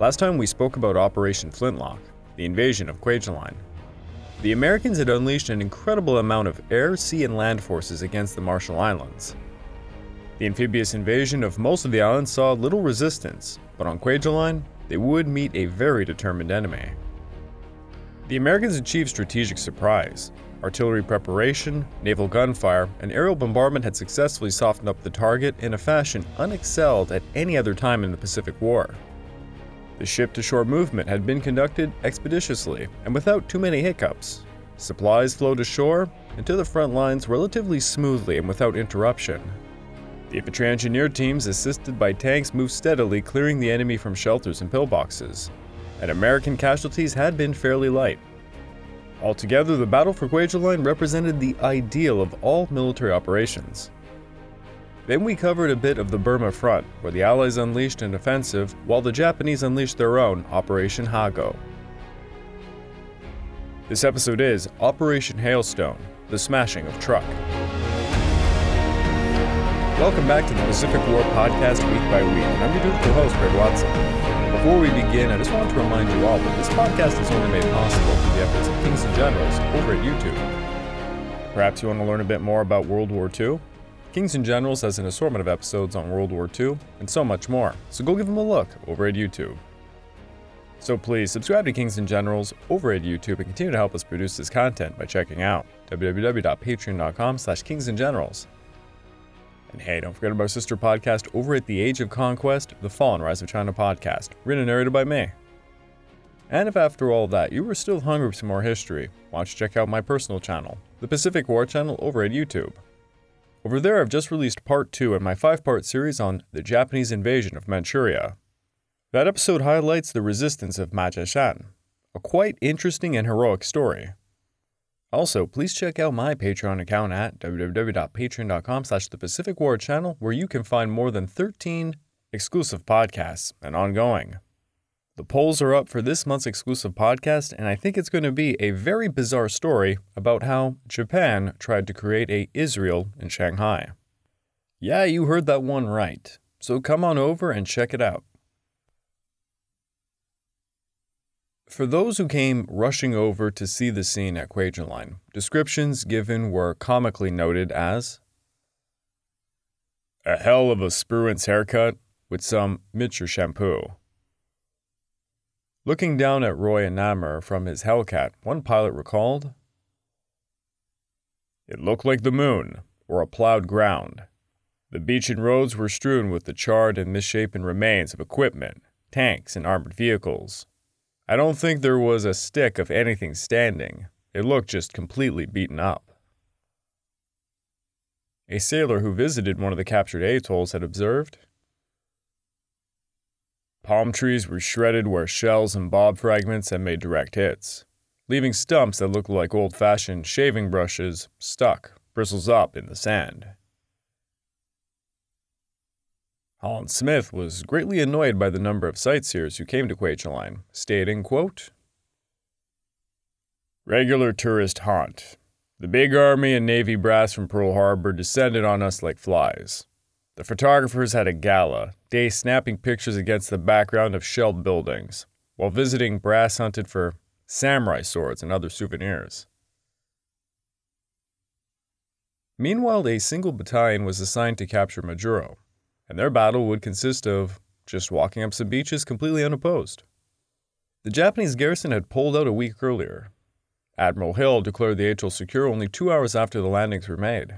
Last time we spoke about Operation Flintlock, the invasion of Kwajalein. The Americans had unleashed an incredible amount of air, sea, and land forces against the Marshall Islands. The amphibious invasion of most of the islands saw little resistance, but on Kwajalein, they would meet a very determined enemy. The Americans achieved strategic surprise. Artillery preparation, naval gunfire, and aerial bombardment had successfully softened up the target in a fashion unexcelled at any other time in the Pacific War. The ship to shore movement had been conducted expeditiously and without too many hiccups. Supplies flowed ashore and to the front lines relatively smoothly and without interruption. The infantry engineer teams, assisted by tanks, moved steadily, clearing the enemy from shelters and pillboxes, and American casualties had been fairly light. Altogether, the battle for Kwajalein represented the ideal of all military operations. Then we covered a bit of the Burma front, where the Allies unleashed an offensive while the Japanese unleashed their own Operation HA-GO. This episode is Operation Hailstone The Smashing of Truk. Welcome back to the Pacific War podcast week by week, I'm your dutiful host, Craig Watson. Before we begin, I just want to remind you all that this podcast is only made possible through the efforts of Kings and Generals over at YouTube. Perhaps you want to learn a bit more about World War II? Kings and Generals has an assortment of episodes on World War II and so much more, so go give them a look over at YouTube. So please subscribe to Kings and Generals over at YouTube and continue to help us produce this content by checking out www.patreon.com slash kingsandgenerals. And hey, don't forget about our sister podcast over at The Age of Conquest, The Fall and Rise of China podcast, written and narrated by me. And if after all that you were still hungry for some more history, why don't you check out my personal channel, the Pacific War channel over at YouTube. Over there, I've just released part two in my five part series on the Japanese invasion of Manchuria. That episode highlights the resistance of Ma Zhishan, a quite interesting and heroic story. Also, please check out my Patreon account at www.patreon.com slash the Pacific War channel, where you can find more than 13 exclusive podcasts and ongoing. The polls are up for this month's exclusive podcast, and I think it's going to be a very bizarre story about how Japan tried to create a Israel in Shanghai. Yeah, you heard that one right. So come on over and check it out. For those who came rushing over to see the scene at Kwajalein, descriptions given were comically noted as a hell of a Spruance haircut with some Mitscher shampoo. Looking down at Roi and Namur from his Hellcat, one pilot recalled, It looked like the moon, or a plowed ground. The beach and roads were strewn with the charred and misshapen remains of equipment, tanks, and armored vehicles. I don't think there was a stick of anything standing. It looked just completely beaten up. A sailor who visited one of the captured atolls had observed Palm trees were shredded where shells and bob fragments had made direct hits, leaving stumps that looked like old fashioned shaving brushes stuck, bristles up in the sand. Holland Smith was greatly annoyed by the number of sightseers who came to Kwajalein, stating, quote, Regular tourist haunt. The big army and navy brass from Pearl Harbor descended on us like flies. The photographers had a gala, day snapping pictures against the background of shelled buildings, while visiting brass hunted for samurai swords and other souvenirs. Meanwhile, a single battalion was assigned to capture Majuro, and their battle would consist of just walking up some beaches completely unopposed. The Japanese garrison had pulled out a week earlier. Admiral Hill declared the atoll secure only two hours after the landings were made.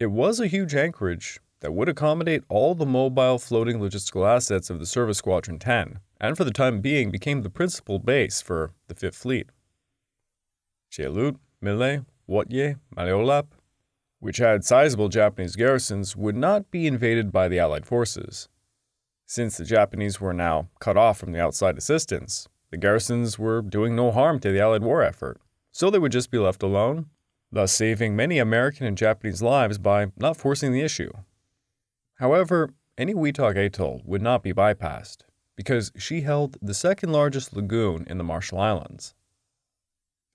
It was a huge anchorage that would accommodate all the mobile floating logistical assets of the Service Squadron 10, and for the time being became the principal base for the Fifth Fleet. Jaluit, Mille, Wotje, Maloelap, which had sizable Japanese garrisons, would not be invaded by the Allied forces. Since the Japanese were now cut off from the outside assistance, the garrisons were doing no harm to the Allied war effort, so they would just be left alone thus saving many American and Japanese lives by not forcing the issue. However, Eniwetok Atoll would not be bypassed because she held the second largest lagoon in the Marshall Islands.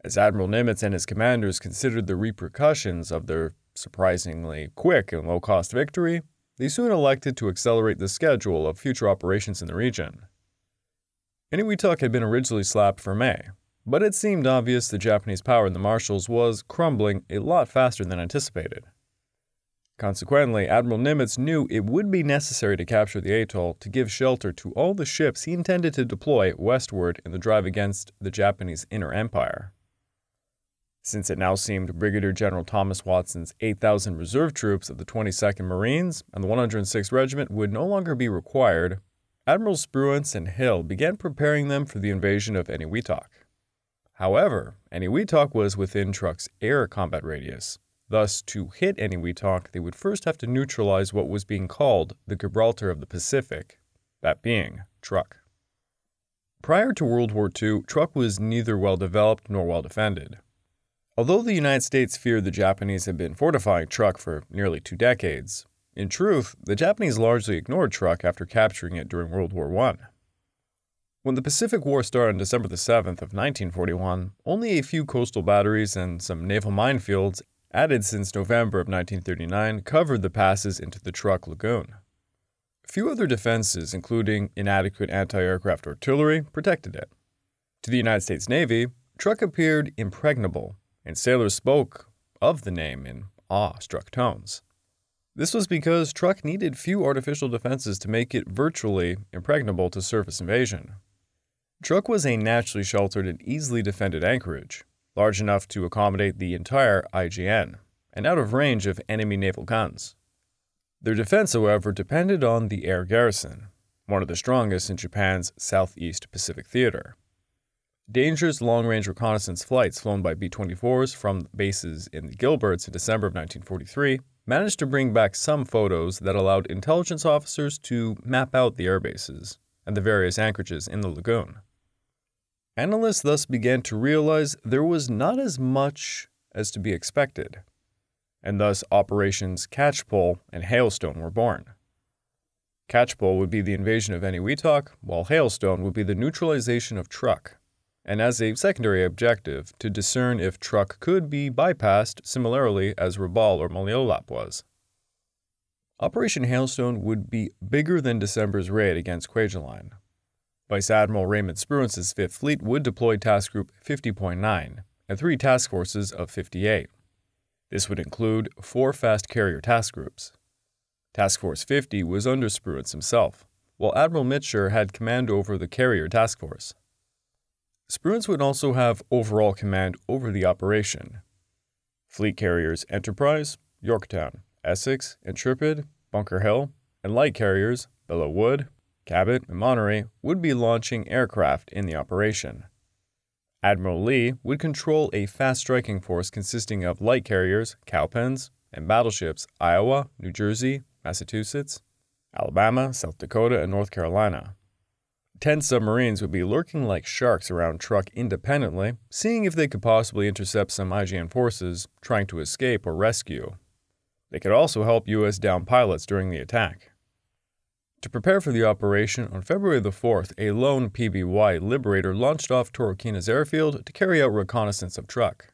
As Admiral Nimitz and his commanders considered the repercussions of their surprisingly quick and low cost victory, they soon elected to accelerate the schedule of future operations in the region. Eniwetok had been originally slapped for May, but it seemed obvious the Japanese power in the Marshalls was crumbling a lot faster than anticipated. Consequently, Admiral Nimitz knew it would be necessary to capture the atoll to give shelter to all the ships he intended to deploy westward in the drive against the Japanese Inner Empire. Since it now seemed Brigadier General Thomas Watson's 8,000 reserve troops of the 22nd Marines and the 106th Regiment would no longer be required, Admiral Spruance and Hill began preparing them for the invasion of Eniwetok. However, Eniwetok was within Truk's air combat radius. Thus, to hit Eniwetok, they would first have to neutralize what was being called the Gibraltar of the Pacific, that being Truk. Prior to World War II, Truk was neither well developed nor well defended. Although the United States feared the Japanese had been fortifying Truk for nearly two decades, in truth, the Japanese largely ignored Truk after capturing it during World War I. When the Pacific War started on December the 7th of 1941, only a few coastal batteries and some naval minefields added since November of 1939 covered the passes into the Truk Lagoon. Few other defenses, including inadequate anti-aircraft artillery, protected it. To the United States Navy, Truk appeared impregnable, and sailors spoke of the name in awe-struck tones. This was because Truk needed few artificial defenses to make it virtually impregnable to surface invasion. Truk was a naturally sheltered and easily defended anchorage, large enough to accommodate the entire IJN, and out of range of enemy naval guns. Their defense, however, depended on the air garrison, one of the strongest in Japan's Southeast Pacific Theater. Dangerous long range reconnaissance flights flown by B 24s from bases in the Gilberts in December of 1943 managed to bring back some photos that allowed intelligence officers to map out the air bases and the various anchorages in the lagoon. Analysts thus began to realize there was not as much as to be expected, and thus operations Catchpole and Hailstone were born. Catchpole would be the invasion of Eniwetok, while Hailstone would be the neutralization of Truk, and as a secondary objective, to discern if Truk could be bypassed similarly as Rabaul or Maloelap was. Operation Hailstone would be bigger than December's raid against Kwajalein, Vice Admiral Raymond Spruance's Fifth Fleet would deploy Task Group 50.9 and three task forces of 58. This would include four fast carrier task groups. Task Force 50 was under Spruance himself, while Admiral Mitscher had command over the carrier task force. Spruance would also have overall command over the operation. Fleet carriers Enterprise, Yorktown, Essex, Intrepid, Bunker Hill, and light carriers Belleau Wood, Cabot and Monterey would be launching aircraft in the operation. Admiral Lee would control a fast striking force consisting of light carriers, cowpens, and battleships Iowa, New Jersey, Massachusetts, Alabama, South Dakota, and North Carolina. Ten submarines would be lurking like sharks around Truk independently, seeing if they could possibly intercept some IJN forces trying to escape or rescue. They could also help U.S. down pilots during the attack. To prepare for the operation, on February the 4th, a lone PBY Liberator launched off Torokina's airfield to carry out reconnaissance of Truk.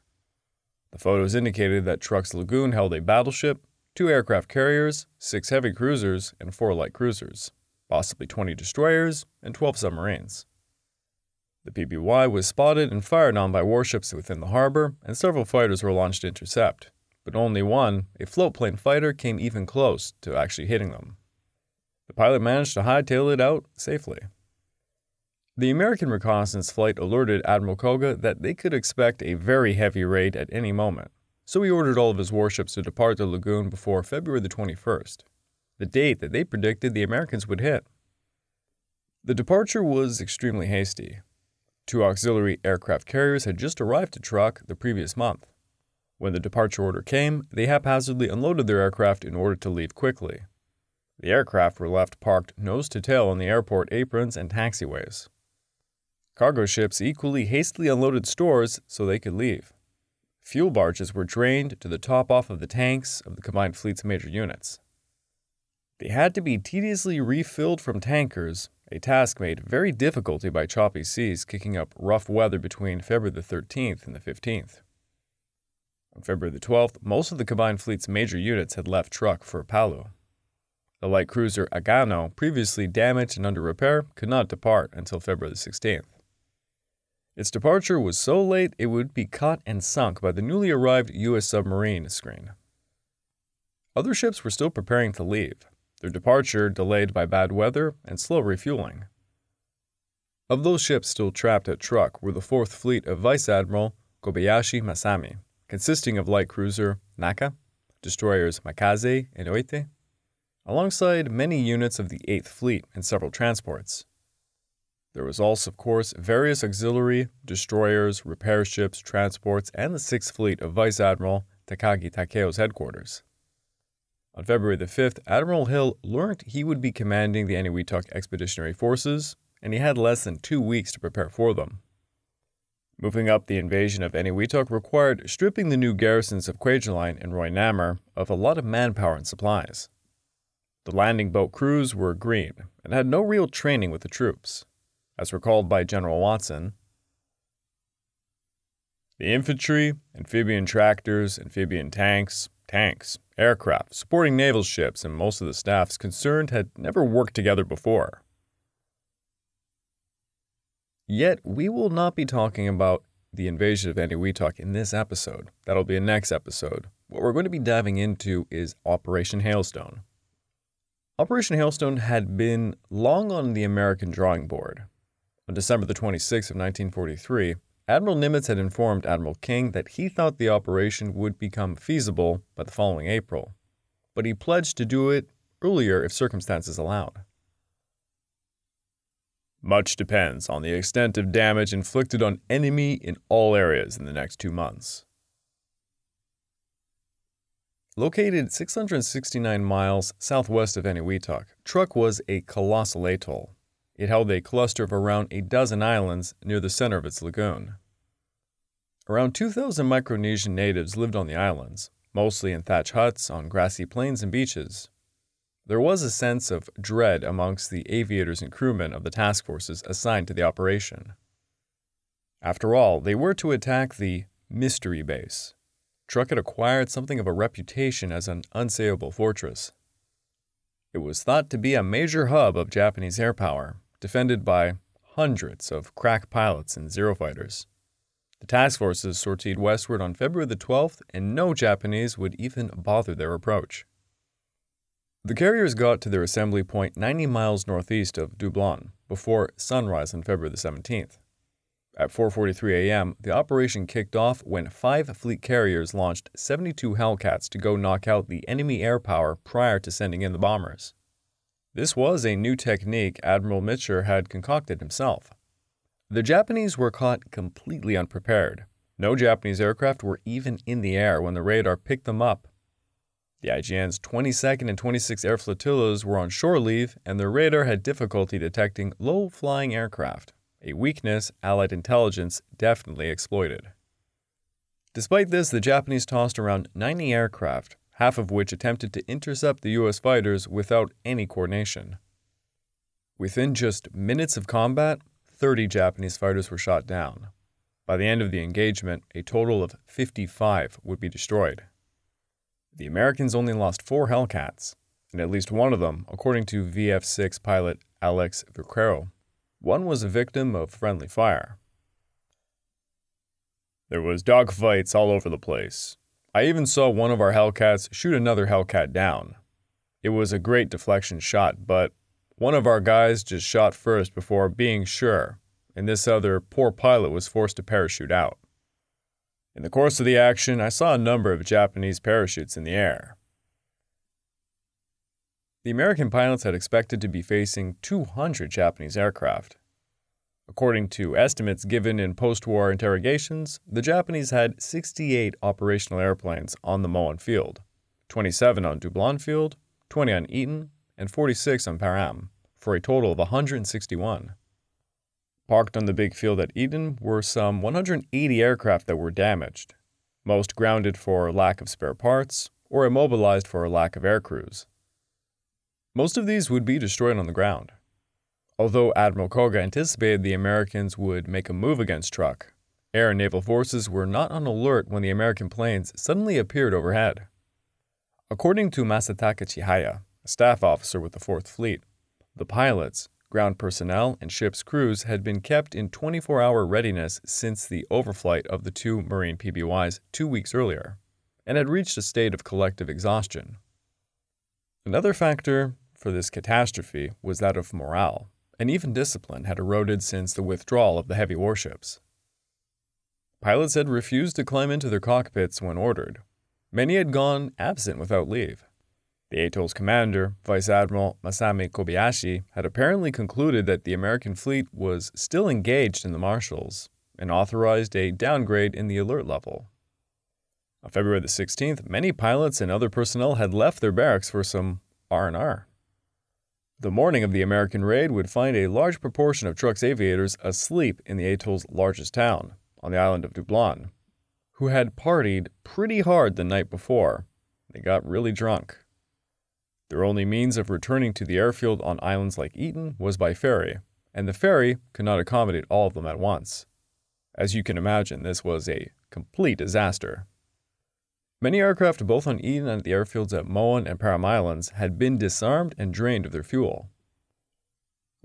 The photos indicated that Truk's lagoon held a battleship, two aircraft carriers, six heavy cruisers, and four light cruisers, possibly 20 destroyers, and 12 submarines. The PBY was spotted and fired on by warships within the harbor, and several fighters were launched to intercept, but only one, a floatplane fighter, came even close to actually hitting them. The pilot managed to hightail it out safely. The American reconnaissance flight alerted Admiral Koga that they could expect a very heavy raid at any moment, so he ordered all of his warships to depart the lagoon before February the 21st, the date that they predicted the Americans would hit. The departure was extremely hasty. Two auxiliary aircraft carriers had just arrived to Truk the previous month. When the departure order came, they haphazardly unloaded their aircraft in order to leave quickly. The aircraft were left parked nose to tail on the airport aprons and taxiways. Cargo ships equally hastily unloaded stores so they could leave. Fuel barges were drained to the top off of the tanks of the combined fleet's major units. They had to be tediously refilled from tankers, a task made very difficult by choppy seas kicking up rough weather between February the 13th and the 15th. On February the 12th, most of the combined fleet's major units had left Truk for Palau. The light cruiser Agano, previously damaged and under repair, could not depart until February 16th. Its departure was so late it would be caught and sunk by the newly arrived U.S. submarine screen. Other ships were still preparing to leave, their departure delayed by bad weather and slow refueling. Of those ships still trapped at Truk were the Fourth Fleet of Vice Admiral Kobayashi Masami, consisting of light cruiser Naka, destroyers Maikaze and Oite, alongside many units of the Eighth Fleet and several transports. There was also, of course, various auxiliary, destroyers, repair ships, transports, and the Sixth Fleet of Vice Admiral Takagi Takeo's headquarters. On February the 5th, Admiral Hill learned he would be commanding the Eniwetok Expeditionary Forces, and he had less than two weeks to prepare for them. Moving up the invasion of Eniwetok required stripping the new garrisons of Kwajalein and Roi-Namur of a lot of manpower and supplies. The landing boat crews were green and had no real training with the troops as recalled by General Watson. The infantry, amphibian tractors, amphibian tanks, tanks, aircraft, supporting naval ships, and most of the staffs concerned had never worked together before. Yet, we will not be talking about the invasion of Eniwetok in this episode. That'll be a next episode. What we're going to be diving into is Operation Hailstone. Operation Hailstone had been long on the American drawing board, on December the 26th of 1943, Admiral Nimitz had informed Admiral King that he thought the operation would become feasible by the following April, but he pledged to do it earlier if circumstances allowed. Much depends on the extent of damage inflicted on enemy in all areas in the next two months. Located 669 miles southwest of Eniwetok, Truk was a colossal atoll it held a cluster of around a dozen islands near the center of its lagoon. Around 2,000 Micronesian natives lived on the islands, mostly in thatch huts on grassy plains and beaches. There was a sense of dread amongst the aviators and crewmen of the task forces assigned to the operation. After all, they were to attack the mystery base. Truk had acquired something of a reputation as an unsayable fortress. It was thought to be a major hub of Japanese air power, defended by hundreds of crack pilots and Zero fighters. The task forces sortied westward on February the 12th, and no Japanese would even bother their approach. The carriers got to their assembly point 90 miles northeast of Dublon before sunrise on February the 17th. At 4:43 a.m., the operation kicked off when five fleet carriers launched 72 Hellcats to go knock out the enemy air power prior to sending in the bombers. This was a new technique Admiral Mitscher had concocted himself. The Japanese were caught completely unprepared. No Japanese aircraft were even in the air when the radar picked them up. The IJN's 22nd and 26th Air Flotillas were on shore leave, and their radar had difficulty detecting low flying aircraft, a weakness Allied intelligence definitely exploited. Despite this, the Japanese tossed around 90 aircraft, half of which attempted to intercept the U.S. fighters without any coordination. Within just minutes of combat, 30 Japanese fighters were shot down. By the end of the engagement, a total of 55 would be destroyed. The Americans only lost four Hellcats, and at least one of them, according to VF 6 pilot Alex Vaquero, one was a victim of friendly fire. There was dogfights all over the place, I even saw one of our Hellcats shoot another Hellcat down. It was a great deflection shot, but one of our guys just shot first before being sure, and this other poor pilot was forced to parachute out. In the course of the action, I saw a number of Japanese parachutes in the air. The American pilots had expected to be facing 200 Japanese aircraft. According to estimates given in post war interrogations, the Japanese had 68 operational airplanes on the Moen field, 27 on Dublon field, 20 on Eten, and 46 on Param, for a total of 161. Parked on the big field at Eten were some 180 aircraft that were damaged, most grounded for lack of spare parts or immobilized for lack of air crews. Most of these would be destroyed on the ground. Although Admiral Koga anticipated the Americans would make a move against Truk, air and naval forces were not on alert when the American planes suddenly appeared overhead. According to Masataka Chihaya, a staff officer with the 4th Fleet. The pilots, ground personnel, and ship's crews had been kept in 24 hour readiness since the overflight of the two Marine PBYs two weeks earlier, and had reached a state of collective exhaustion. Another factor for this catastrophe was that of morale, and even discipline had eroded since the withdrawal of the heavy warships. Pilots had refused to climb into their cockpits when ordered. Many had gone absent without leave. The atoll's commander, Vice Admiral Masami Kobayashi, had apparently concluded that the American fleet was still engaged in the Marshalls and authorized a downgrade in the alert level. On February the 16th, many pilots and other personnel had left their barracks for some R&R. The morning of the American raid would find a large proportion of Truk's aviators asleep in the atoll's largest town, on the island of Dublon, who had partied pretty hard the night before. They got really drunk. Their only means of returning to the airfield on islands like Eten was by ferry, and the ferry could not accommodate all of them at once. As you can imagine, this was a complete disaster. Many aircraft, both on Eten and at the airfields at Moen and Param Islands, had been disarmed and drained of their fuel.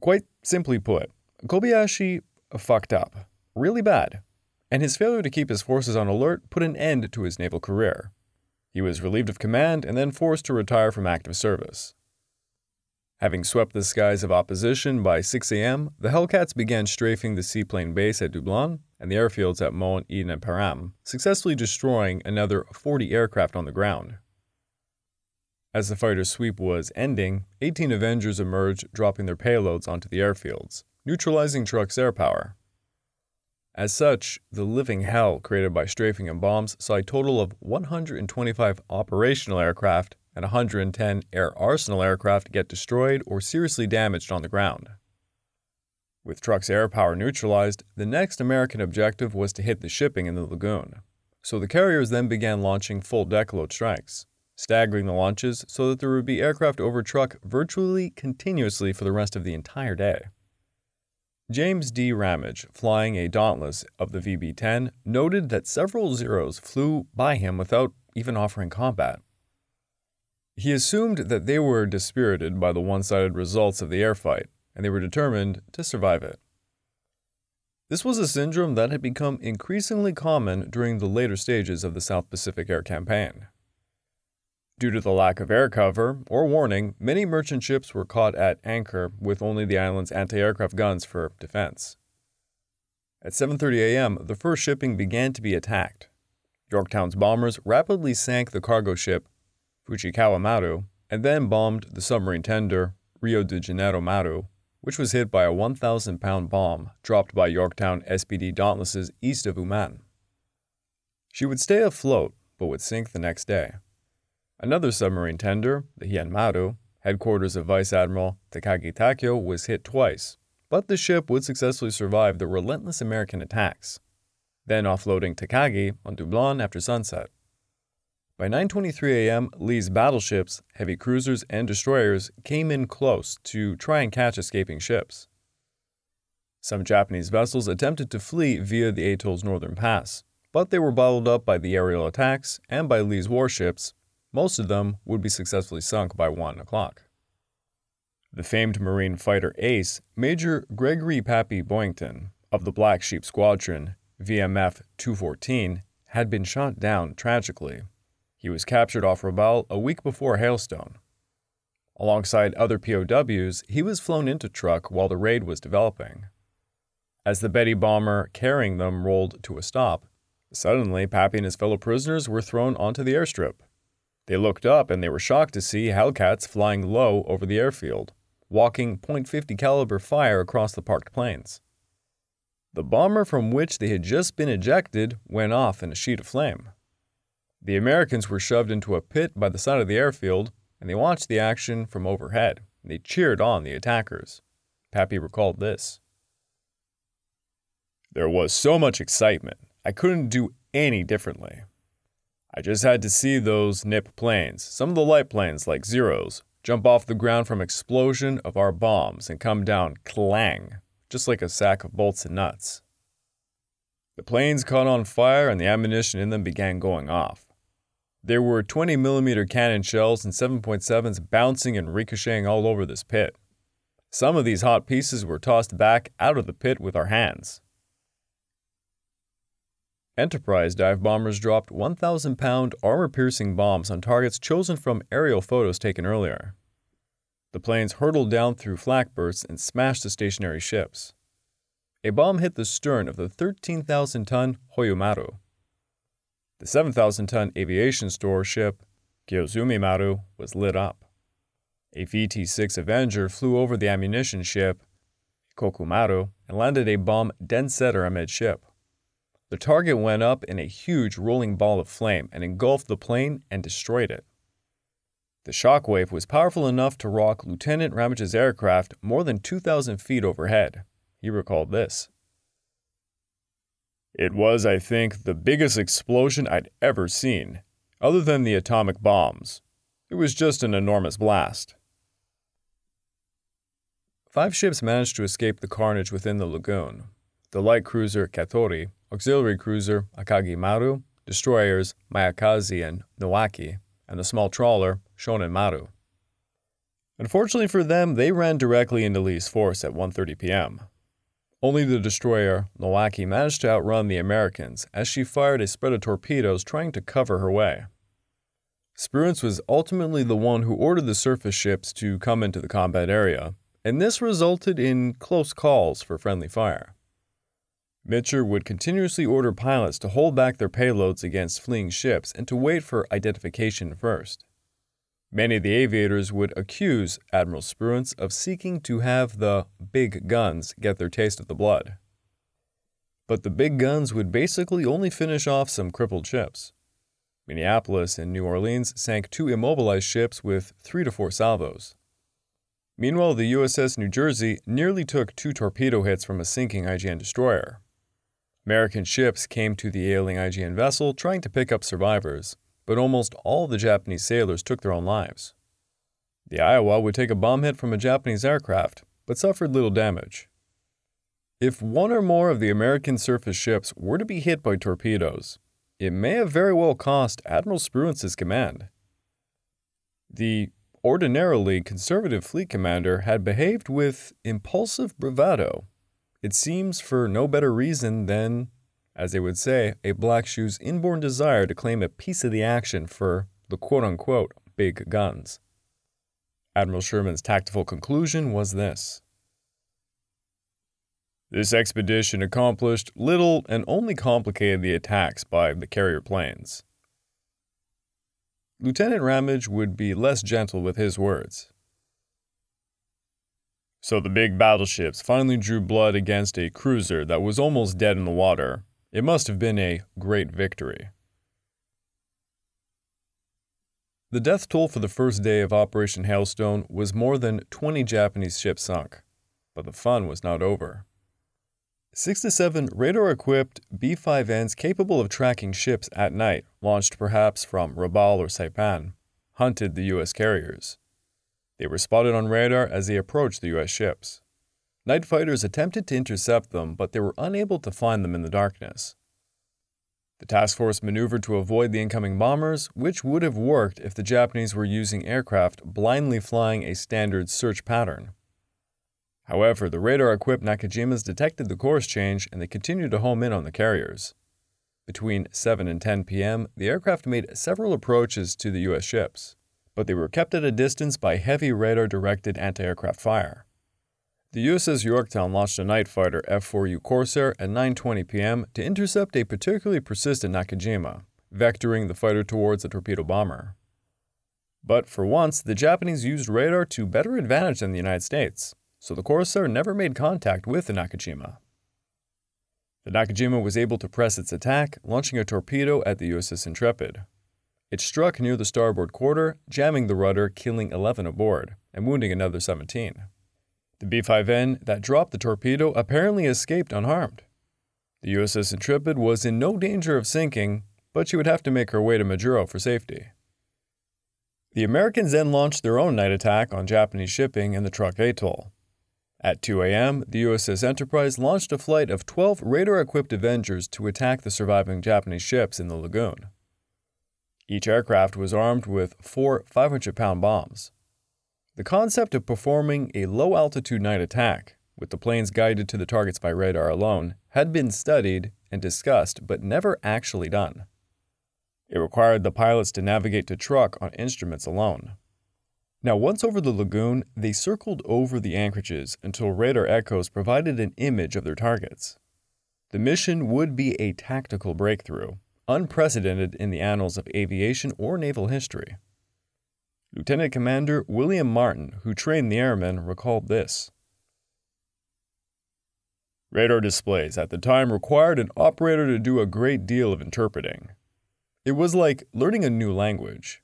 Quite simply put, Kobayashi fucked up, really bad, and his failure to keep his forces on alert put an end to his naval career. He was relieved of command and then forced to retire from active service. Having swept the skies of opposition by 6 a.m., the Hellcats began strafing the seaplane base at Dublon and the airfields at Moen Eten, and Param, successfully destroying another 40 aircraft on the ground. As the fighter's sweep was ending, 18 Avengers emerged, dropping their payloads onto the airfields, neutralizing Truk's air power. As such, the living hell created by strafing and bombs saw a total of 125 operational aircraft and 110 air arsenal aircraft get destroyed or seriously damaged on the ground. With Truk's air power neutralized, the next American objective was to hit the shipping in the lagoon. So the carriers then began launching full deckload strikes, staggering the launches so that there would be aircraft over Truk virtually continuously for the rest of the entire day. James D. Ramage, flying a Dauntless of the VB 10, noted that several Zeros flew by him without even offering combat. He assumed that they were dispirited by the one sided results of the air fight, and they were determined to survive it. This was a syndrome that had become increasingly common during the later stages of the South Pacific Air Campaign. Due to the lack of air cover or warning, many merchant ships were caught at anchor with only the island's anti-aircraft guns for defense. At 7:30 a.m., the first shipping began to be attacked. Yorktown's bombers rapidly sank the cargo ship Fujikawa Maru and then bombed the submarine tender Rio de Janeiro Maru, which was hit by a 1,000-pound bomb dropped by Yorktown SBD Dauntlesses east of Uman. She would stay afloat, but would sink the next day. Another submarine tender, the Heian Maru, headquarters of Vice Admiral Takagi Takeo, was hit twice, but the ship would successfully survive the relentless American attacks, then offloading Takagi on Dublon after sunset. By 9:23 a.m., Lee's battleships, heavy cruisers, and destroyers came in close to try and catch escaping ships. Some Japanese vessels attempted to flee via the atoll's northern pass, but they were bottled up by the aerial attacks and by Lee's warships most of them would be successfully sunk by 1 o'clock. The famed Marine fighter ace, Major Gregory Pappy Boyington, of the Black Sheep Squadron, VMF 214, had been shot down tragically. He was captured off Rabaul a week before Hailstone. Alongside other POWs, he was flown into Truk while the raid was developing. As the Betty bomber carrying them rolled to a stop, suddenly Pappy and his fellow prisoners were thrown onto the airstrip. They looked up and they were shocked to see Hellcats flying low over the airfield, walking .50 caliber fire across the parked planes. The bomber from which they had just been ejected went off in a sheet of flame. The Americans were shoved into a pit by the side of the airfield, and they watched the action from overhead. They cheered on the attackers. Pappy recalled this. There was so much excitement, I couldn't do any differently. I just had to see those NIP planes, some of the light planes like Zeros, jump off the ground from explosion of our bombs and come down clang, just like a sack of bolts and nuts. The planes caught on fire and the ammunition in them began going off. There were 20 millimeter cannon shells and 7.7s bouncing and ricocheting all over this pit. Some of these hot pieces were tossed back out of the pit with our hands. Enterprise dive bombers dropped 1,000 pound armor piercing bombs on targets chosen from aerial photos taken earlier. The planes hurtled down through flak bursts and smashed the stationary ships. A bomb hit the stern of the 13,000 ton Hoyomaru. The 7,000 ton aviation store ship Kiyosumi Maru was lit up. A VT 6 Avenger flew over the ammunition ship Kokumaru and landed a bomb den setter amidship. The target went up in a huge rolling ball of flame and engulfed the plane and destroyed it. The shockwave was powerful enough to rock Lieutenant Ramage's aircraft more than 2,000 feet overhead. He recalled this. It was, I think, the biggest explosion I'd ever seen, other than the atomic bombs. It was just an enormous blast. Five ships managed to escape the carnage within the lagoon. The light cruiser Katori, auxiliary cruiser Akagi Maru, destroyers Maikaze and Nowaki, and the small trawler Shonen Maru. Unfortunately for them, they ran directly into Lee's force at 1:30 p.m. Only the destroyer Nowaki managed to outrun the Americans as she fired a spread of torpedoes trying to cover her way. Spruance was ultimately the one who ordered the surface ships to come into the combat area, and this resulted in close calls for friendly fire. Mitscher would continuously order pilots to hold back their payloads against fleeing ships and to wait for identification first. Many of the aviators would accuse Admiral Spruance of seeking to have the big guns get their taste of the blood. But the big guns would basically only finish off some crippled ships. Minneapolis and New Orleans sank two immobilized ships with three to four salvos. Meanwhile, the USS New Jersey nearly took two torpedo hits from a sinking IJN destroyer. American ships came to the ailing IJN vessel trying to pick up survivors, but almost all the Japanese sailors took their own lives. The Iowa would take a bomb hit from a Japanese aircraft, but suffered little damage. If one or more of the American surface ships were to be hit by torpedoes, it may have very well cost Admiral Spruance's command. The ordinarily conservative fleet commander had behaved with impulsive bravado. It seems for no better reason than, as they would say, a black shoe's inborn desire to claim a piece of the action for the quote unquote big guns. Admiral Sherman's tactful conclusion was this This expedition accomplished little and only complicated the attacks by the carrier planes. Lieutenant Ramage would be less gentle with his words. So the big battleships finally drew blood against a cruiser that was almost dead in the water. It must have been a great victory. The death toll for the first day of Operation Hailstone was more than 20 Japanese ships sunk, but the fun was not over. Six to seven radar equipped B 5Ns capable of tracking ships at night, launched perhaps from Rabaul or Saipan, hunted the U.S. carriers. They were spotted on radar as they approached the U.S. ships. Night fighters attempted to intercept them, but they were unable to find them in the darkness. The task force maneuvered to avoid the incoming bombers, which would have worked if the Japanese were using aircraft blindly flying a standard search pattern. However, the radar equipped Nakajimas detected the course change and they continued to home in on the carriers. Between 7 and 10 p.m., the aircraft made several approaches to the U.S. ships, but they were kept at a distance by heavy radar directed anti aircraft fire. The USS Yorktown launched a night fighter F-4U Corsair at 9:20 p.m. to intercept a particularly persistent Nakajima, vectoring the fighter towards the torpedo bomber. But for once, the Japanese used radar to better advantage than the United States so the Corsair never made contact with the Nakajima. The Nakajima was able to press its attack, launching a torpedo at the USS Intrepid. It struck near the starboard quarter, jamming the rudder, killing 11 aboard, and wounding another 17. The B 5N that dropped the torpedo apparently escaped unharmed. The USS Intrepid was in no danger of sinking, but she would have to make her way to Majuro for safety. The Americans then launched their own night attack on Japanese shipping in the Truk Atoll. At 2 a.m., the USS Enterprise launched a flight of 12 radar equipped Avengers to attack the surviving Japanese ships in the lagoon. Each aircraft was armed with four 500 pound bombs. The concept of performing a low altitude night attack, with the planes guided to the targets by radar alone, had been studied and discussed but never actually done. It required the pilots to navigate to Truk on instruments alone. Now, once over the lagoon, they circled over the anchorages until radar echoes provided an image of their targets. The mission would be a tactical breakthrough, unprecedented in the annals of aviation or naval history. Lieutenant Commander William Martin, who trained the airmen, recalled this. Radar displays at the time required an operator to do a great deal of interpreting. It was like learning a new language.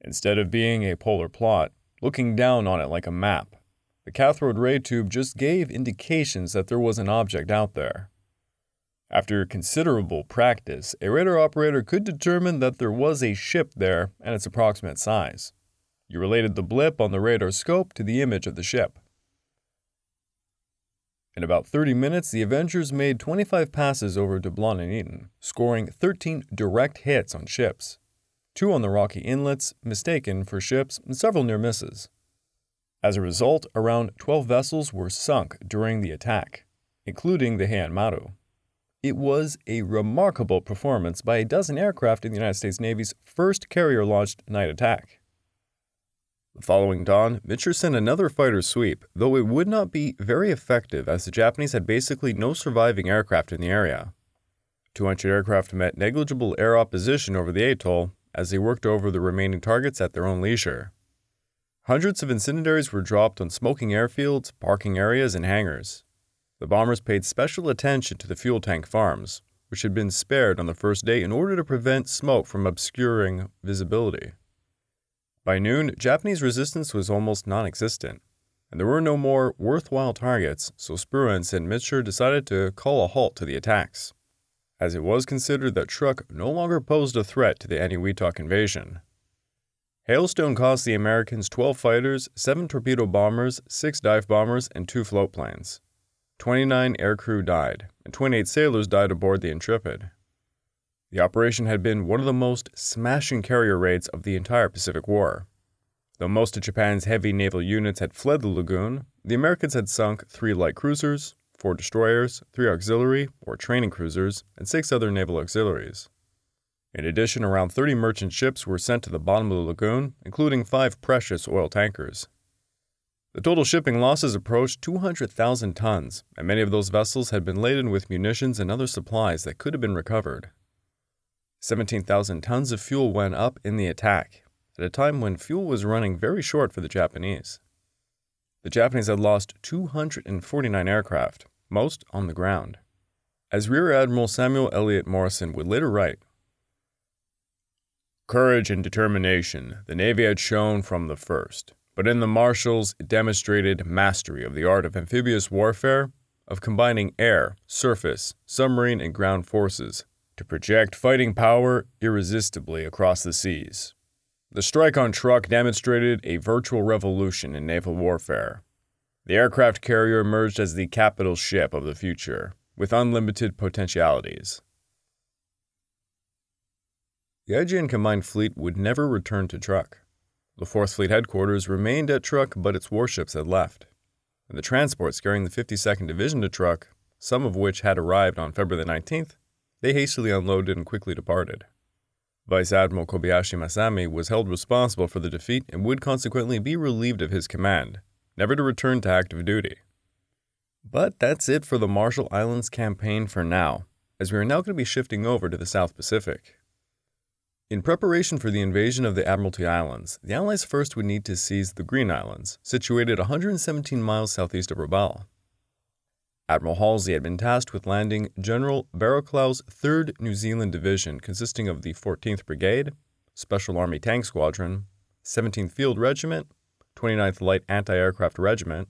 Instead of being a polar plot, looking down on it like a map, the cathode ray tube just gave indications that there was an object out there. After considerable practice, a radar operator could determine that there was a ship there and its approximate size. You related the blip on the radar scope to the image of the ship. In about 30 minutes, the Avengers made 25 passes over Dublon and Eten, scoring 13 direct hits on ships two on the rocky inlets, mistaken for ships, and several near misses. As a result, around 12 vessels were sunk during the attack, including the Heian Maru. It was a remarkable performance by a dozen aircraft in the United States Navy's first carrier launched night attack. The following dawn, Mitscher sent another fighter sweep, though it would not be very effective as the Japanese had basically no surviving aircraft in the area. 200 aircraft met negligible air opposition over the atoll, as they worked over the remaining targets at their own leisure. Hundreds of incendiaries were dropped on smoking airfields, parking areas, and hangars. The bombers paid special attention to the fuel tank farms, which had been spared on the first day in order to prevent smoke from obscuring visibility. By noon, Japanese resistance was almost non existent, and there were no more worthwhile targets, so Spruance and Mitscher decided to call a halt to the attacks as it was considered that Truk no longer posed a threat to the Eniwetok invasion. Hailstone cost the Americans 12 fighters, 7 torpedo bombers, 6 dive bombers, and 2 float planes. 29 aircrew died, and 28 sailors died aboard the Intrepid. The operation had been one of the most smashing carrier raids of the entire Pacific War. Though most of Japan's heavy naval units had fled the lagoon, the Americans had sunk three light cruisers, four destroyers, three auxiliary or training cruisers, and six other naval auxiliaries. In addition, around 30 merchant ships were sent to the bottom of the lagoon, including five precious oil tankers. The total shipping losses approached 200,000 tons, and many of those vessels had been laden with munitions and other supplies that could have been recovered. 17,000 tons of fuel went up in the attack, at a time when fuel was running very short for the Japanese. The Japanese had lost 249 aircraft, most on the ground. As Rear Admiral Samuel Eliot Morison would later write, Courage and determination the Navy had shown from the first, but in the Marshalls it demonstrated mastery of the art of amphibious warfare, of combining air, surface, submarine, and ground forces to project fighting power irresistibly across the seas. The strike on Truk demonstrated a virtual revolution in naval warfare, the aircraft carrier emerged as the capital ship of the future, with unlimited potentialities. The IJN Combined Fleet would never return to Truk. The 4th Fleet headquarters remained at Truk, but its warships had left. And the transports carrying the 52nd Division to Truk, some of which had arrived on February 19th, they hastily unloaded and quickly departed. Vice Admiral Kobayashi Masami was held responsible for the defeat and would consequently be relieved of his command, never to return to active duty. But that's it for the Marshall Islands campaign for now, as we are now going to be shifting over to the South Pacific. In preparation for the invasion of the Admiralty Islands, the Allies first would need to seize the Green Islands, situated 117 miles southeast of Rabaul. Admiral Halsey had been tasked with landing General Barrowclough's 3rd New Zealand Division, consisting of the 14th Brigade, Special Army Tank Squadron, 17th Field Regiment, 29th Light Anti Aircraft Regiment,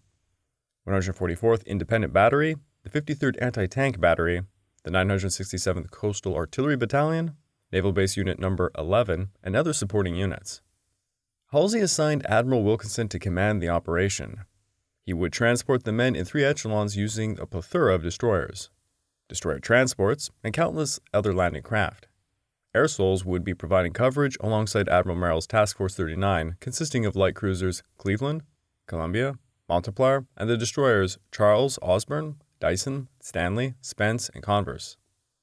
144th Independent Battery, the 53rd Anti Tank Battery, the 967th Coastal Artillery Battalion, Naval Base Unit Number 11, and other supporting units. Halsey assigned Admiral Wilkinson to command the operation. He would transport the men in three echelons using a plethora of destroyers, destroyer transports, and countless other landing craft. AirSols would be providing coverage alongside Admiral Merrill's Task Force 39, consisting of light cruisers Cleveland, Columbia, Montpelier, and the destroyers Charles, Ausburne, Dyson, Stanley, Spence, and Converse.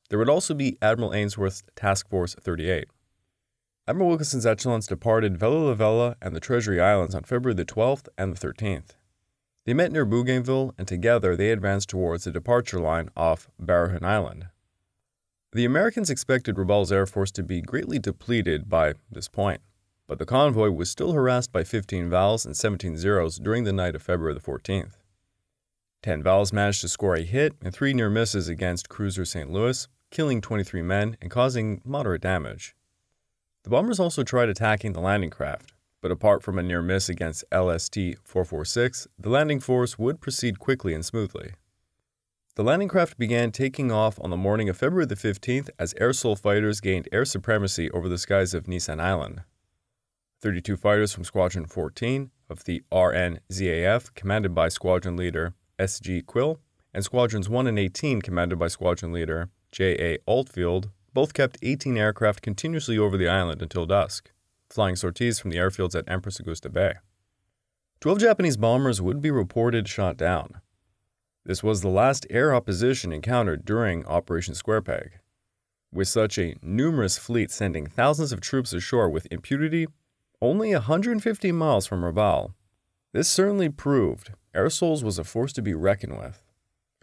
There would also be Admiral Ainsworth's Task Force 38. Admiral Wilkinson's echelons departed Vella Lavella and the Treasury Islands on February the 12th and the 13th. They met near Bougainville, and together they advanced towards the departure line off Barrow Island. The Americans expected Rabaul's air force to be greatly depleted by this point, but the convoy was still harassed by 15 Vals and 17 Zeros during the night of February the 14th. 10 Vals managed to score a hit and three near misses against cruiser St. Louis, killing 23 men and causing moderate damage. The bombers also tried attacking the landing craft, but apart from a near miss against LST 446, the landing force would proceed quickly and smoothly. The landing craft began taking off on the morning of February the 15th as Air fighters gained air supremacy over the skies of Nissan Island. 32 fighters from Squadron 14 of the RNZAF, commanded by Squadron Leader S.G. Quill, and Squadrons 1 and 18, commanded by Squadron Leader J.A. Altfield, both kept 18 aircraft continuously over the island until dusk flying sorties from the airfields at Empress Augusta Bay. Twelve Japanese bombers would be reported shot down. This was the last air opposition encountered during Operation Square Peg. With such a numerous fleet sending thousands of troops ashore with impunity, only 150 miles from Rabaul, this certainly proved AirSols was a force to be reckoned with.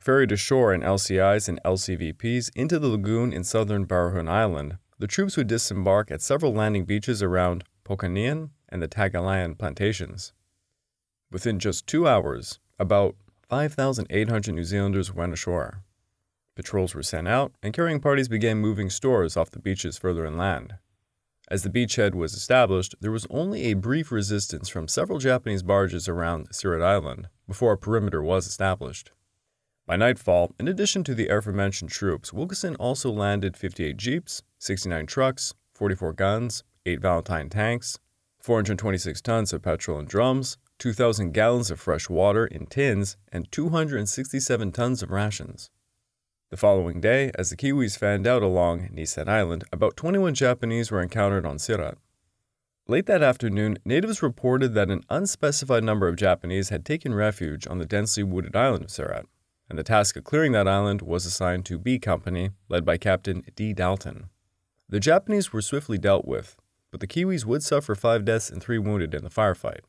Ferried ashore in LCIs and LCVPs into the lagoon in southern Barahun Island, the troops would disembark at several landing beaches around Pokanian and the Tagalayan plantations. Within just two hours, about 5,800 New Zealanders went ashore. Patrols were sent out, and carrying parties began moving stores off the beaches further inland. As the beachhead was established, there was only a brief resistance from several Japanese barges around Sirat Island before a perimeter was established. By nightfall, in addition to the aforementioned troops, Wilkinson also landed 58 jeeps, 69 trucks, 44 guns, 8 Valentine tanks, 426 tons of petrol and drums, 2,000 gallons of fresh water in tins, and 267 tons of rations. The following day, as the Kiwis fanned out along Nissan Island, about 21 Japanese were encountered on Sirat. Late that afternoon, natives reported that an unspecified number of Japanese had taken refuge on the densely wooded island of Sirat and the task of clearing that island was assigned to B Company, led by Captain D. Dalton. The Japanese were swiftly dealt with, but the Kiwis would suffer five deaths and three wounded in the firefight.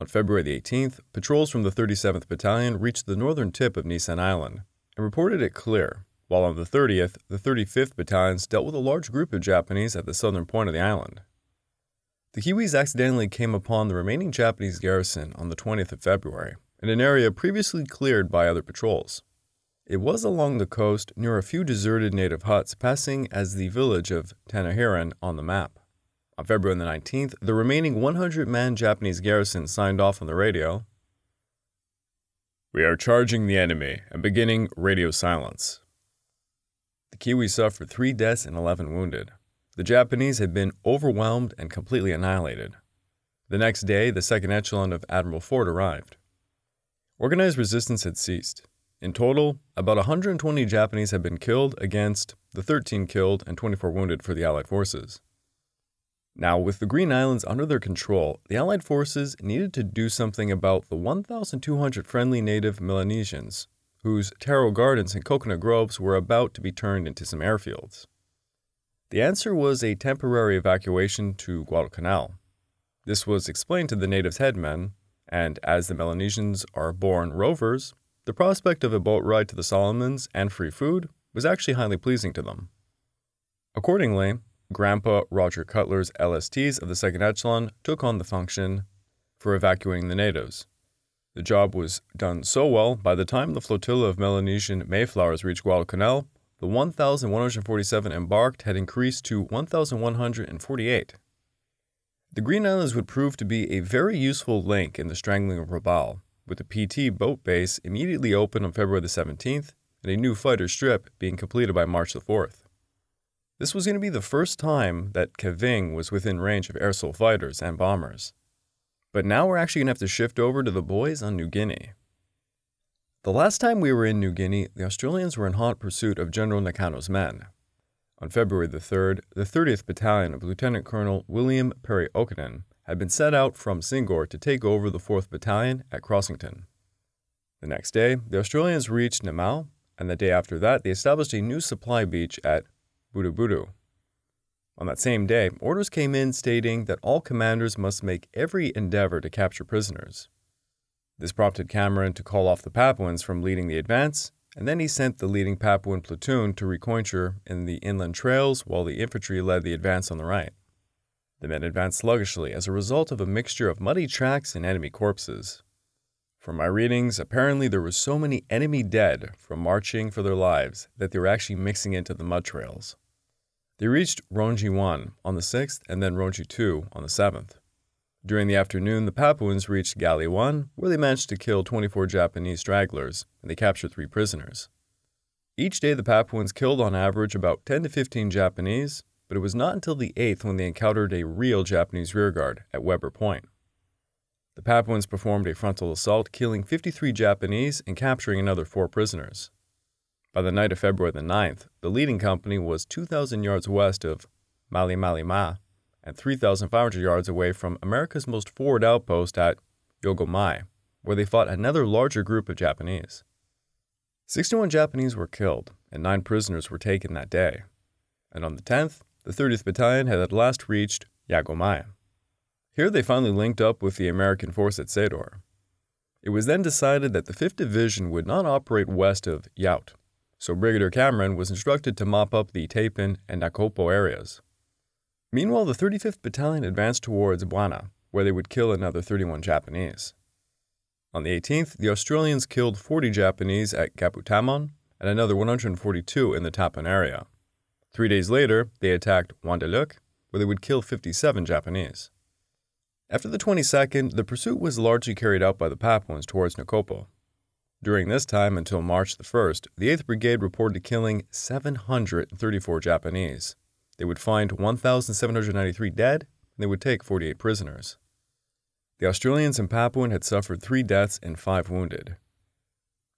On February the 18th, patrols from the 37th Battalion reached the northern tip of Nissan Island and reported it clear, while on the 30th, the 35th Battalions dealt with a large group of Japanese at the southern point of the island. The Kiwis accidentally came upon the remaining Japanese garrison on the 20th of February in an area previously cleared by other patrols. It was along the coast near a few deserted native huts passing as the village of Tanahiran on the map. On February the 19th, the remaining 100 man Japanese garrison signed off on the radio We are charging the enemy and beginning radio silence. The Kiwis suffered three deaths and 11 wounded. The Japanese had been overwhelmed and completely annihilated. The next day, the second echelon of Admiral Ford arrived. Organized resistance had ceased. In total, about 120 Japanese had been killed against the 13 killed and 24 wounded for the Allied forces. Now, with the Green Islands under their control, the Allied forces needed to do something about the 1,200 friendly native Melanesians, whose taro gardens and coconut groves were about to be turned into some airfields. The answer was a temporary evacuation to Guadalcanal. This was explained to the natives' headmen, and as the Melanesians are born rovers, the prospect of a boat ride to the Solomons and free food was actually highly pleasing to them. Accordingly, Grandpa Roger Cutler's LSTs of the second echelon took on the function for evacuating the natives. The job was done so well, by the time the flotilla of Melanesian Mayflowers reached Guadalcanal, the 1,147 embarked had increased to 1,148. The Green Islands would prove to be a very useful link in the strangling of Rabaul, with the PT boat base immediately open on February the 17th and a new fighter strip being completed by March the 4th. This was going to be the first time that Kavieng was within range of AirSols fighters and bombers. But now we're actually going to have to shift over to the boys on New Guinea. The last time we were in New Guinea, the Australians were in hot pursuit of General Nakano's men. On February the 3rd, the 30th Battalion of Lieutenant Colonel William Perry Okenen had been sent out from Singor to take over the 4th Battalion at Crossington. The next day, the Australians reached Namao, and the day after that, they established a new supply beach at Budubudu. On that same day, orders came in stating that all commanders must make every endeavor to capture prisoners. This prompted Cameron to call off the Papuans from leading the advance, and then he sent the leading Papuan platoon to reconnoiter in the inland trails while the infantry led the advance on the right. The men advanced sluggishly as a result of a mixture of muddy tracks and enemy corpses. From my readings, apparently there were so many enemy dead from marching for their lives that they were actually mixing into the mud trails. They reached Rongi 1 on the 6th and then Rongi 2 on the 7th. During the afternoon, the Papuans reached Gali 1, where they managed to kill 24 Japanese stragglers and they captured three prisoners. Each day, the Papuans killed on average about 10 to 15 Japanese, but it was not until the 8th when they encountered a real Japanese rearguard at Weber Point. The Papuans performed a frontal assault, killing 53 Japanese and capturing another four prisoners. By the night of February the 9th, the leading company was 2,000 yards west of Mali Mali Ma and 3,500 yards away from America's most forward outpost at Yagomai, where they fought another larger group of Japanese. 61 Japanese were killed, and nine prisoners were taken that day. And on the 10th, the 30th Battalion had at last reached Yagomai. Here they finally linked up with the American force at Saidor. It was then decided that the 5th Division would not operate west of Yaut, so Brigadier Cameron was instructed to mop up the Tapin and Nakopo areas. Meanwhile, the 35th Battalion advanced towards Buana, where they would kill another 31 Japanese. On the 18th, the Australians killed 40 Japanese at Kaputamon and another 142 in the Tapin area. Three days later, they attacked Wandeluk, where they would kill 57 Japanese. After the 22nd, the pursuit was largely carried out by the Papuans towards Nakopo. During this time until March the 1st, the 8th Brigade reported killing 734 Japanese. They would find 1,793 dead, and they would take 48 prisoners. The Australians and Papuan had suffered three deaths and five wounded.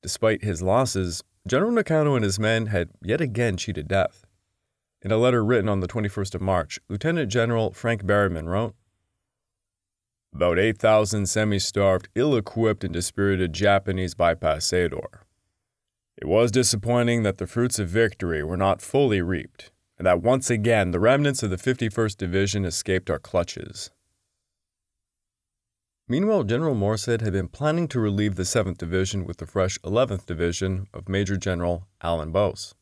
Despite his losses, General Nakano and his men had yet again cheated death. In a letter written on the 21st of March, Lieutenant General Frank Berryman wrote, about 8,000 semi starved, ill equipped, and dispirited Japanese bypass Saidor. It was disappointing that the fruits of victory were not fully reaped, and that once again the remnants of the 51st Division escaped our clutches. Meanwhile, General Morshead had been planning to relieve the 7th Division with the fresh 11th Division of Major General Alan Boase.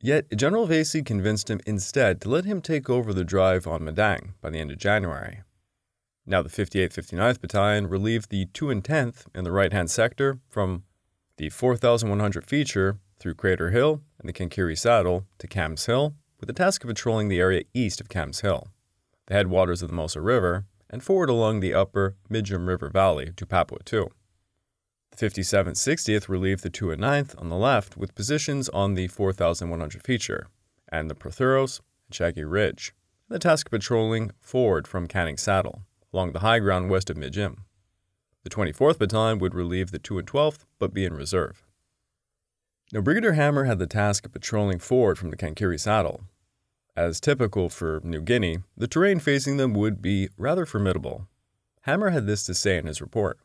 Yet, General Vasey convinced him instead to let him take over the drive on Madang by the end of January. Now, the 58th 59th Battalion relieved the 2 and 10th in the right hand sector from the 4100 feature through Crater Hill and the Kankiri Saddle to Cams Hill, with the task of patrolling the area east of Cams Hill, the headwaters of the Mosa River, and forward along the upper Mindjim River Valley to Papua 2. The 57th 60th relieved the 2 and 9th on the left with positions on the 4100 feature and the Protheros and Shaggy Ridge, and the task of patrolling forward from Canning Saddle along the high ground west of Mindjim. The 24th Battalion would relieve the 2 and 12th, but be in reserve. Now, Brigadier Hammer had the task of patrolling forward from the Kankiri Saddle. As typical for New Guinea, the terrain facing them would be rather formidable. Hammer had this to say in his report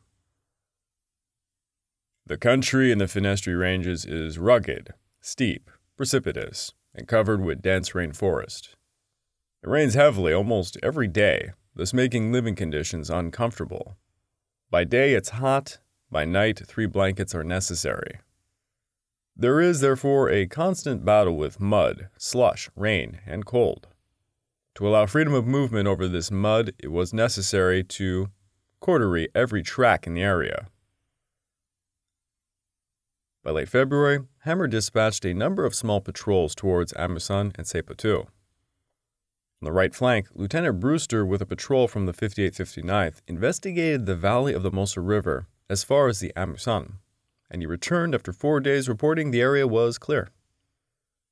The country in the Finisterre Ranges is rugged, steep, precipitous, and covered with dense rainforest. It rains heavily almost every day, thus making living conditions uncomfortable. By day it's hot, by night three blankets are necessary. There is, therefore, a constant battle with mud, slush, rain, and cold. To allow freedom of movement over this mud, it was necessary to corduroy every track in the area. By late February, Hammer dispatched a number of small patrols towards Amusan and Sepatu. On the right flank, Lieutenant Brewster, with a patrol from the 58th 59th, investigated the valley of the Mosa River as far as the Amusan, and he returned after four days reporting the area was clear.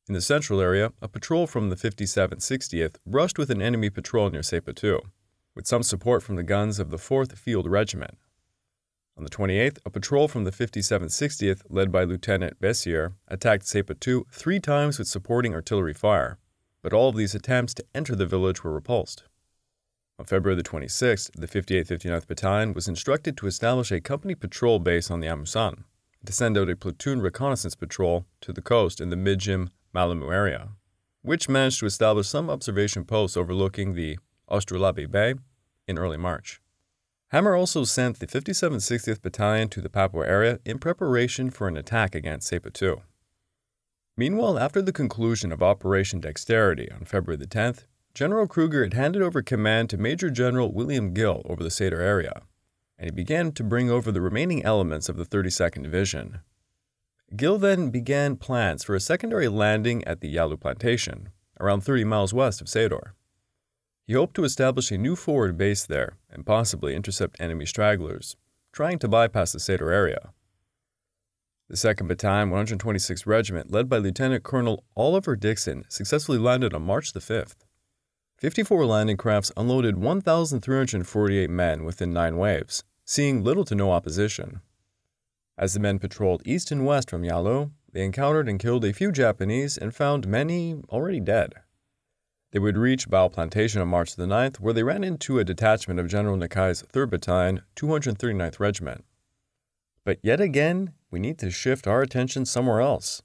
In the central area, a patrol from the 57th 60th brushed with an enemy patrol near Sepatu, with some support from the guns of the 4th Field Regiment. On the 28th, a patrol from the 57th 60th, led by Lieutenant Bessier, attacked Sepa 2 three times with supporting artillery fire, but all of these attempts to enter the village were repulsed. On February the 26th, the 58th 59th Battalion was instructed to establish a company patrol base on the Amusan to send out a platoon reconnaissance patrol to the coast in the Mijim Malamu area, which managed to establish some observation posts overlooking the Astrolabe Bay in early March. Hammer also sent the 57th 60th Battalion to the Papua area in preparation for an attack against Sepa 2. Meanwhile, after the conclusion of Operation Dexterity on February the 10th, General Krueger had handed over command to Major General William Gill over the Saidor area, and he began to bring over the remaining elements of the 32nd Division. Gill then began plans for a secondary landing at the Yalu Plantation, around 30 miles west of Saidor. He hoped to establish a new forward base there and possibly intercept enemy stragglers, trying to bypass the Saidor area. The 2nd Battalion, 126th Regiment, led by Lieutenant Colonel Oliver Dixon, successfully landed on March the 5th. 54 landing crafts unloaded 1,348 men within nine waves, seeing little to no opposition. As the men patrolled east and west from Yalu, they encountered and killed a few Japanese and found many already dead. They would reach Bao Plantation on March the 9th, where they ran into a detachment of General Nakai's 3rd Battalion, 239th Regiment. But yet again, we need to shift our attention somewhere else,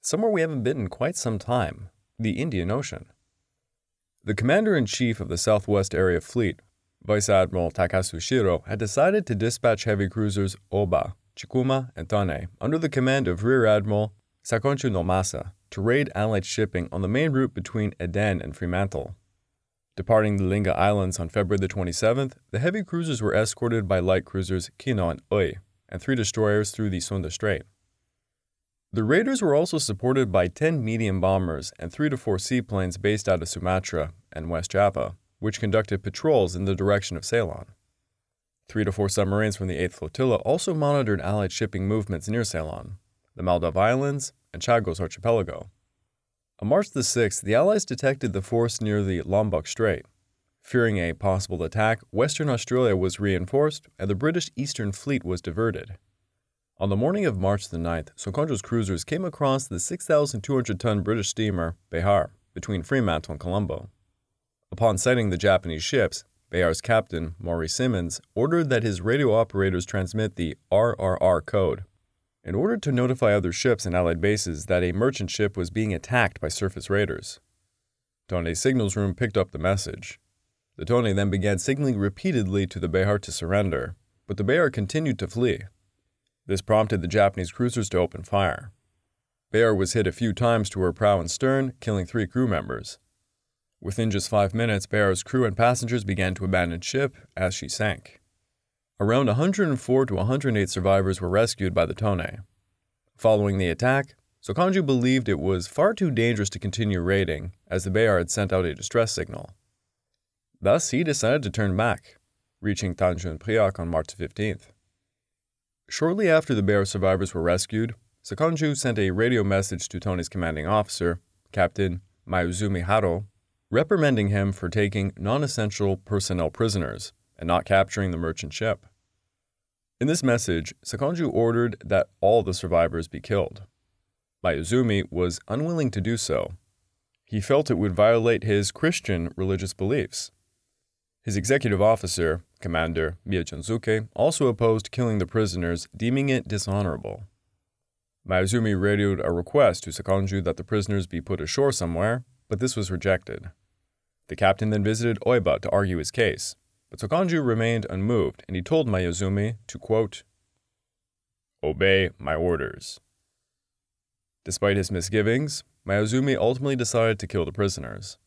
somewhere we haven't been in quite some time the Indian Ocean. The commander in chief of the Southwest Area Fleet, Vice Admiral Takasu Shiro, had decided to dispatch heavy cruisers Aoba, Chikuma, and Tone under the command of Rear Admiral Sakonju Naomasa to raid Allied shipping on the main route between Aden and Fremantle. Departing the Lingga Islands on February the 27th, the heavy cruisers were escorted by light cruisers Kinu and Oi and three destroyers through the Sunda Strait. The raiders were also supported by 10 medium bombers and 3 to 4 seaplanes based out of Sumatra and West Java, which conducted patrols in the direction of Ceylon. 3 to 4 submarines from the 8th Flotilla also monitored Allied shipping movements near Ceylon, the Maldive Islands, and Chagos Archipelago. On March the 6th, the Allies detected the force near the Lombok Strait. Fearing a possible attack, Western Australia was reinforced and the British Eastern Fleet was diverted. On the morning of March the 9th, Sakonju's cruisers came across the 6,200 ton British steamer Behar between Fremantle and Colombo. Upon sighting the Japanese ships, Behar's captain, Maury Simmons, ordered that his radio operators transmit the RRR code in order to notify other ships and allied bases that a merchant ship was being attacked by surface raiders. Tone's signals room picked up the message. The Tone then began signaling repeatedly to the Behar to surrender, but the Behar continued to flee. This prompted the Japanese cruisers to open fire. Behar was hit a few times to her prow and stern, killing three crew members. Within just five minutes, Behar's crew and passengers began to abandon ship as she sank. Around 104 to 108 survivors were rescued by the Tone. Following the attack, Sakonju believed it was far too dangerous to continue raiding, as the Behar had sent out a distress signal. Thus, he decided to turn back, reaching Tanjung Priok on March 15th. Shortly after the Behar survivors were rescued, Sakonju sent a radio message to Tone's commanding officer, Captain Mayuzumi Haruo, reprimanding him for taking non essential personnel prisoners and not capturing the merchant ship. In this message, Sakonju ordered that all the survivors be killed. Mayuzumi was unwilling to do so. He felt it would violate his Christian religious beliefs. His executive officer, Commander Miyajunzuke, also opposed killing the prisoners, deeming it dishonorable. Mayuzumi radioed a request to Sakonju that the prisoners be put ashore somewhere, but this was rejected. The captain then visited Aoba to argue his case, but Sakonju remained unmoved and he told Mayuzumi to, quote, Obey my orders. Despite his misgivings, Mayuzumi ultimately decided to kill the prisoners.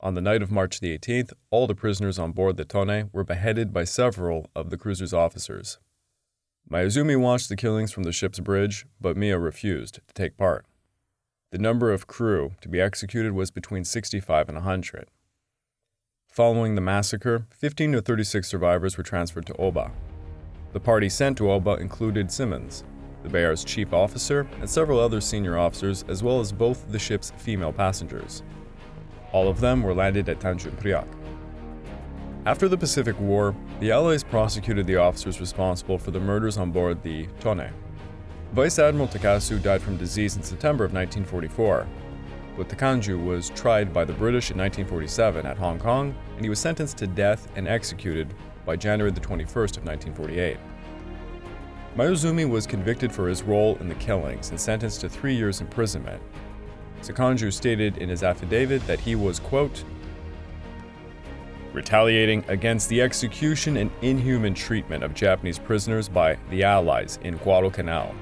On the night of March the 18th, all the prisoners on board the Tone were beheaded by several of the cruiser's officers. Mayuzumi watched the killings from the ship's bridge, but Mia refused to take part. The number of crew to be executed was between 65 and 100. Following the massacre, 15 to 36 survivors were transferred to Aoba. The party sent to Aoba included Simmons, the Behar's chief officer, and several other senior officers, as well as both the ship's female passengers. All of them were landed at Tanjung Priok. After the Pacific War, the Allies prosecuted the officers responsible for the murders on board the Tone. Vice Admiral Takasu died from disease in September of 1944, but Takanju was tried by the British in 1947 at Hong Kong, and he was sentenced to death and executed by January the 21st of 1948. Mayuzumi was convicted for his role in the killings and sentenced to three years imprisonment. Sakonju stated in his affidavit that he was, quote, retaliating against the execution and inhuman treatment of Japanese prisoners by the Allies in Guadalcanal.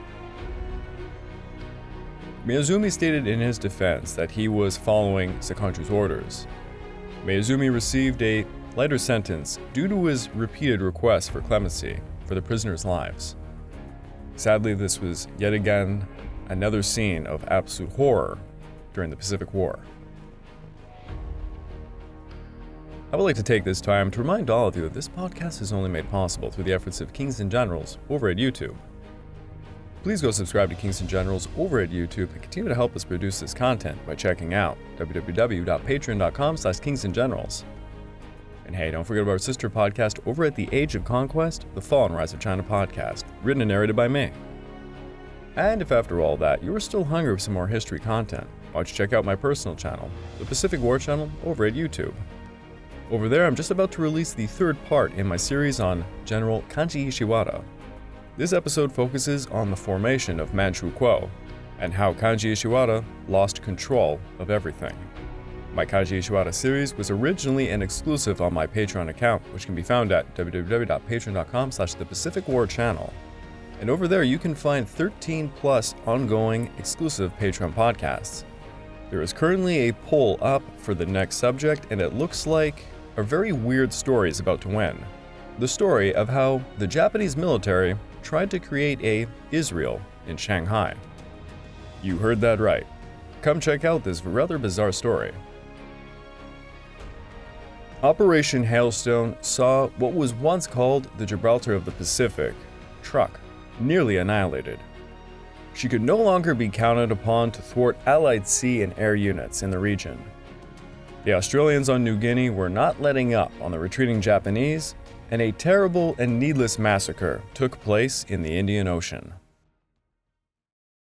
Mayuzumi stated in his defense that he was following Sakonju's orders. Mayuzumi received a lighter sentence due to his repeated requests for clemency for the prisoners' lives. Sadly, this was yet again another scene of absolute horror during the Pacific War. I would like to take this time to remind all of you that this podcast is only made possible through the efforts of Kings and Generals over at YouTube. Please go subscribe to Kings and Generals over at YouTube and continue to help us produce this content by checking out www.patreon.com slash kingsandgenerals. And Generals. And hey, don't forget about our sister podcast over at The Age of Conquest, the Fall and Rise of China podcast, written and narrated by me. And if after all that you are still hungry for some more history content, why don't you check out my personal channel, the Pacific War Channel, over at YouTube. Over there, I'm just about to release the third part in my series on General Kanji Ishiwara. This episode focuses on the formation of Manchukuo and how Kanji Ishiwara lost control of everything. My Kanji Ishiwara series was originally an exclusive on my Patreon account, which can be found at www.patreon.com slash the Pacific War Channel. And over there, you can find 13 plus ongoing exclusive Patreon podcasts. There is currently a poll up for the next subject, and it looks like a very weird story is about to win. The story of how the Japanese military tried to create a Israel in Shanghai. You heard that right. Come check out this rather bizarre story. Operation Hailstone saw what was once called the Gibraltar of the Pacific, Truk, nearly annihilated. She could no longer be counted upon to thwart Allied sea and air units in the region. The Australians on New Guinea were not letting up on the retreating Japanese, and a terrible and needless massacre took place in the Indian Ocean.